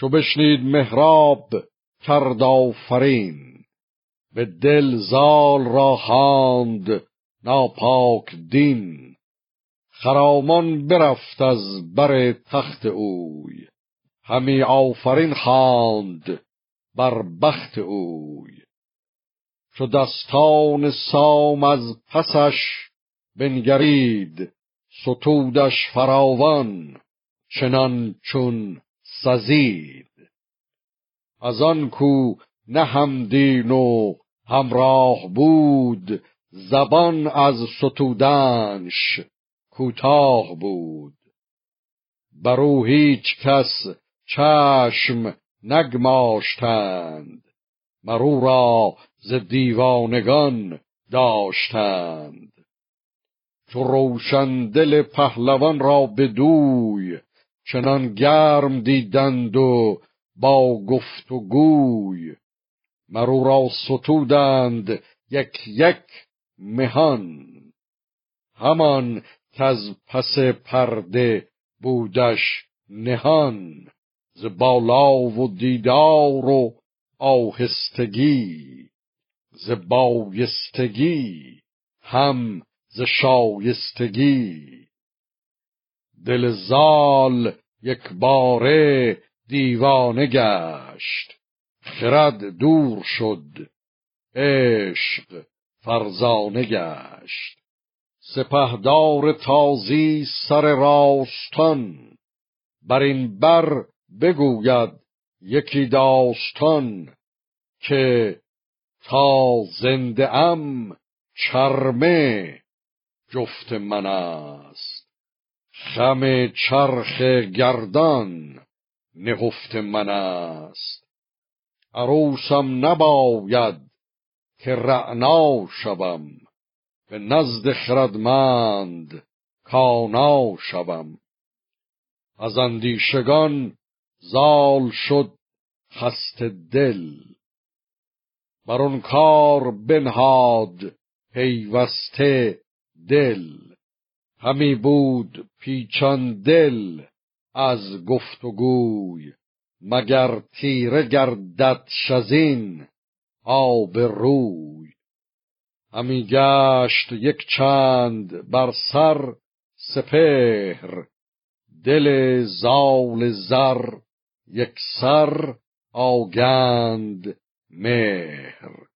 چو بشنید مهراب کرد آفرین به دل زال را خواند ناپاک دین. خرامان برفت از بر تخت اوی همی آفرین خواند بر بخت اوی. چو دستان سام از پسش بنگرید ستودش فراوان چنان چون سزید از آن کو نه همدین و همراه بود زبان از ستودنش کوتاه بود. برو هیچ کس چشم نگماشتند مرو را ز دیوانگان داشتند. چو روشن دل پهلوان را به دوی چنان گرم دیدند و با گفت و گوی مرو را ستودند یک یک مهان. همان از پس پرده بودش نهان ز بالا و دیدار و آهستگی ز بایستگی هم ز شایستگی. دل زال یک باره دیوانه گشت. خرد دور شد عشق فرزانه گشت. سپهدار تازی سر راستان بر این بر بگوید یکی داستان که تا زنده ام چرمه جفت من است. خم چرخ گردان نهفت من است. عروسم نباید که رعنا شوم به نزد خردمند کانا شوم. از اندیشگان زال شد خست دل بر آن کار بنهاد پیوسته دل. همی بود پیچان دل از گفت و گوی مگر تیره گردد شزین آب روی. همی گشت یک چند بر سر سپهر دل زال زر یک سر آگند مهر.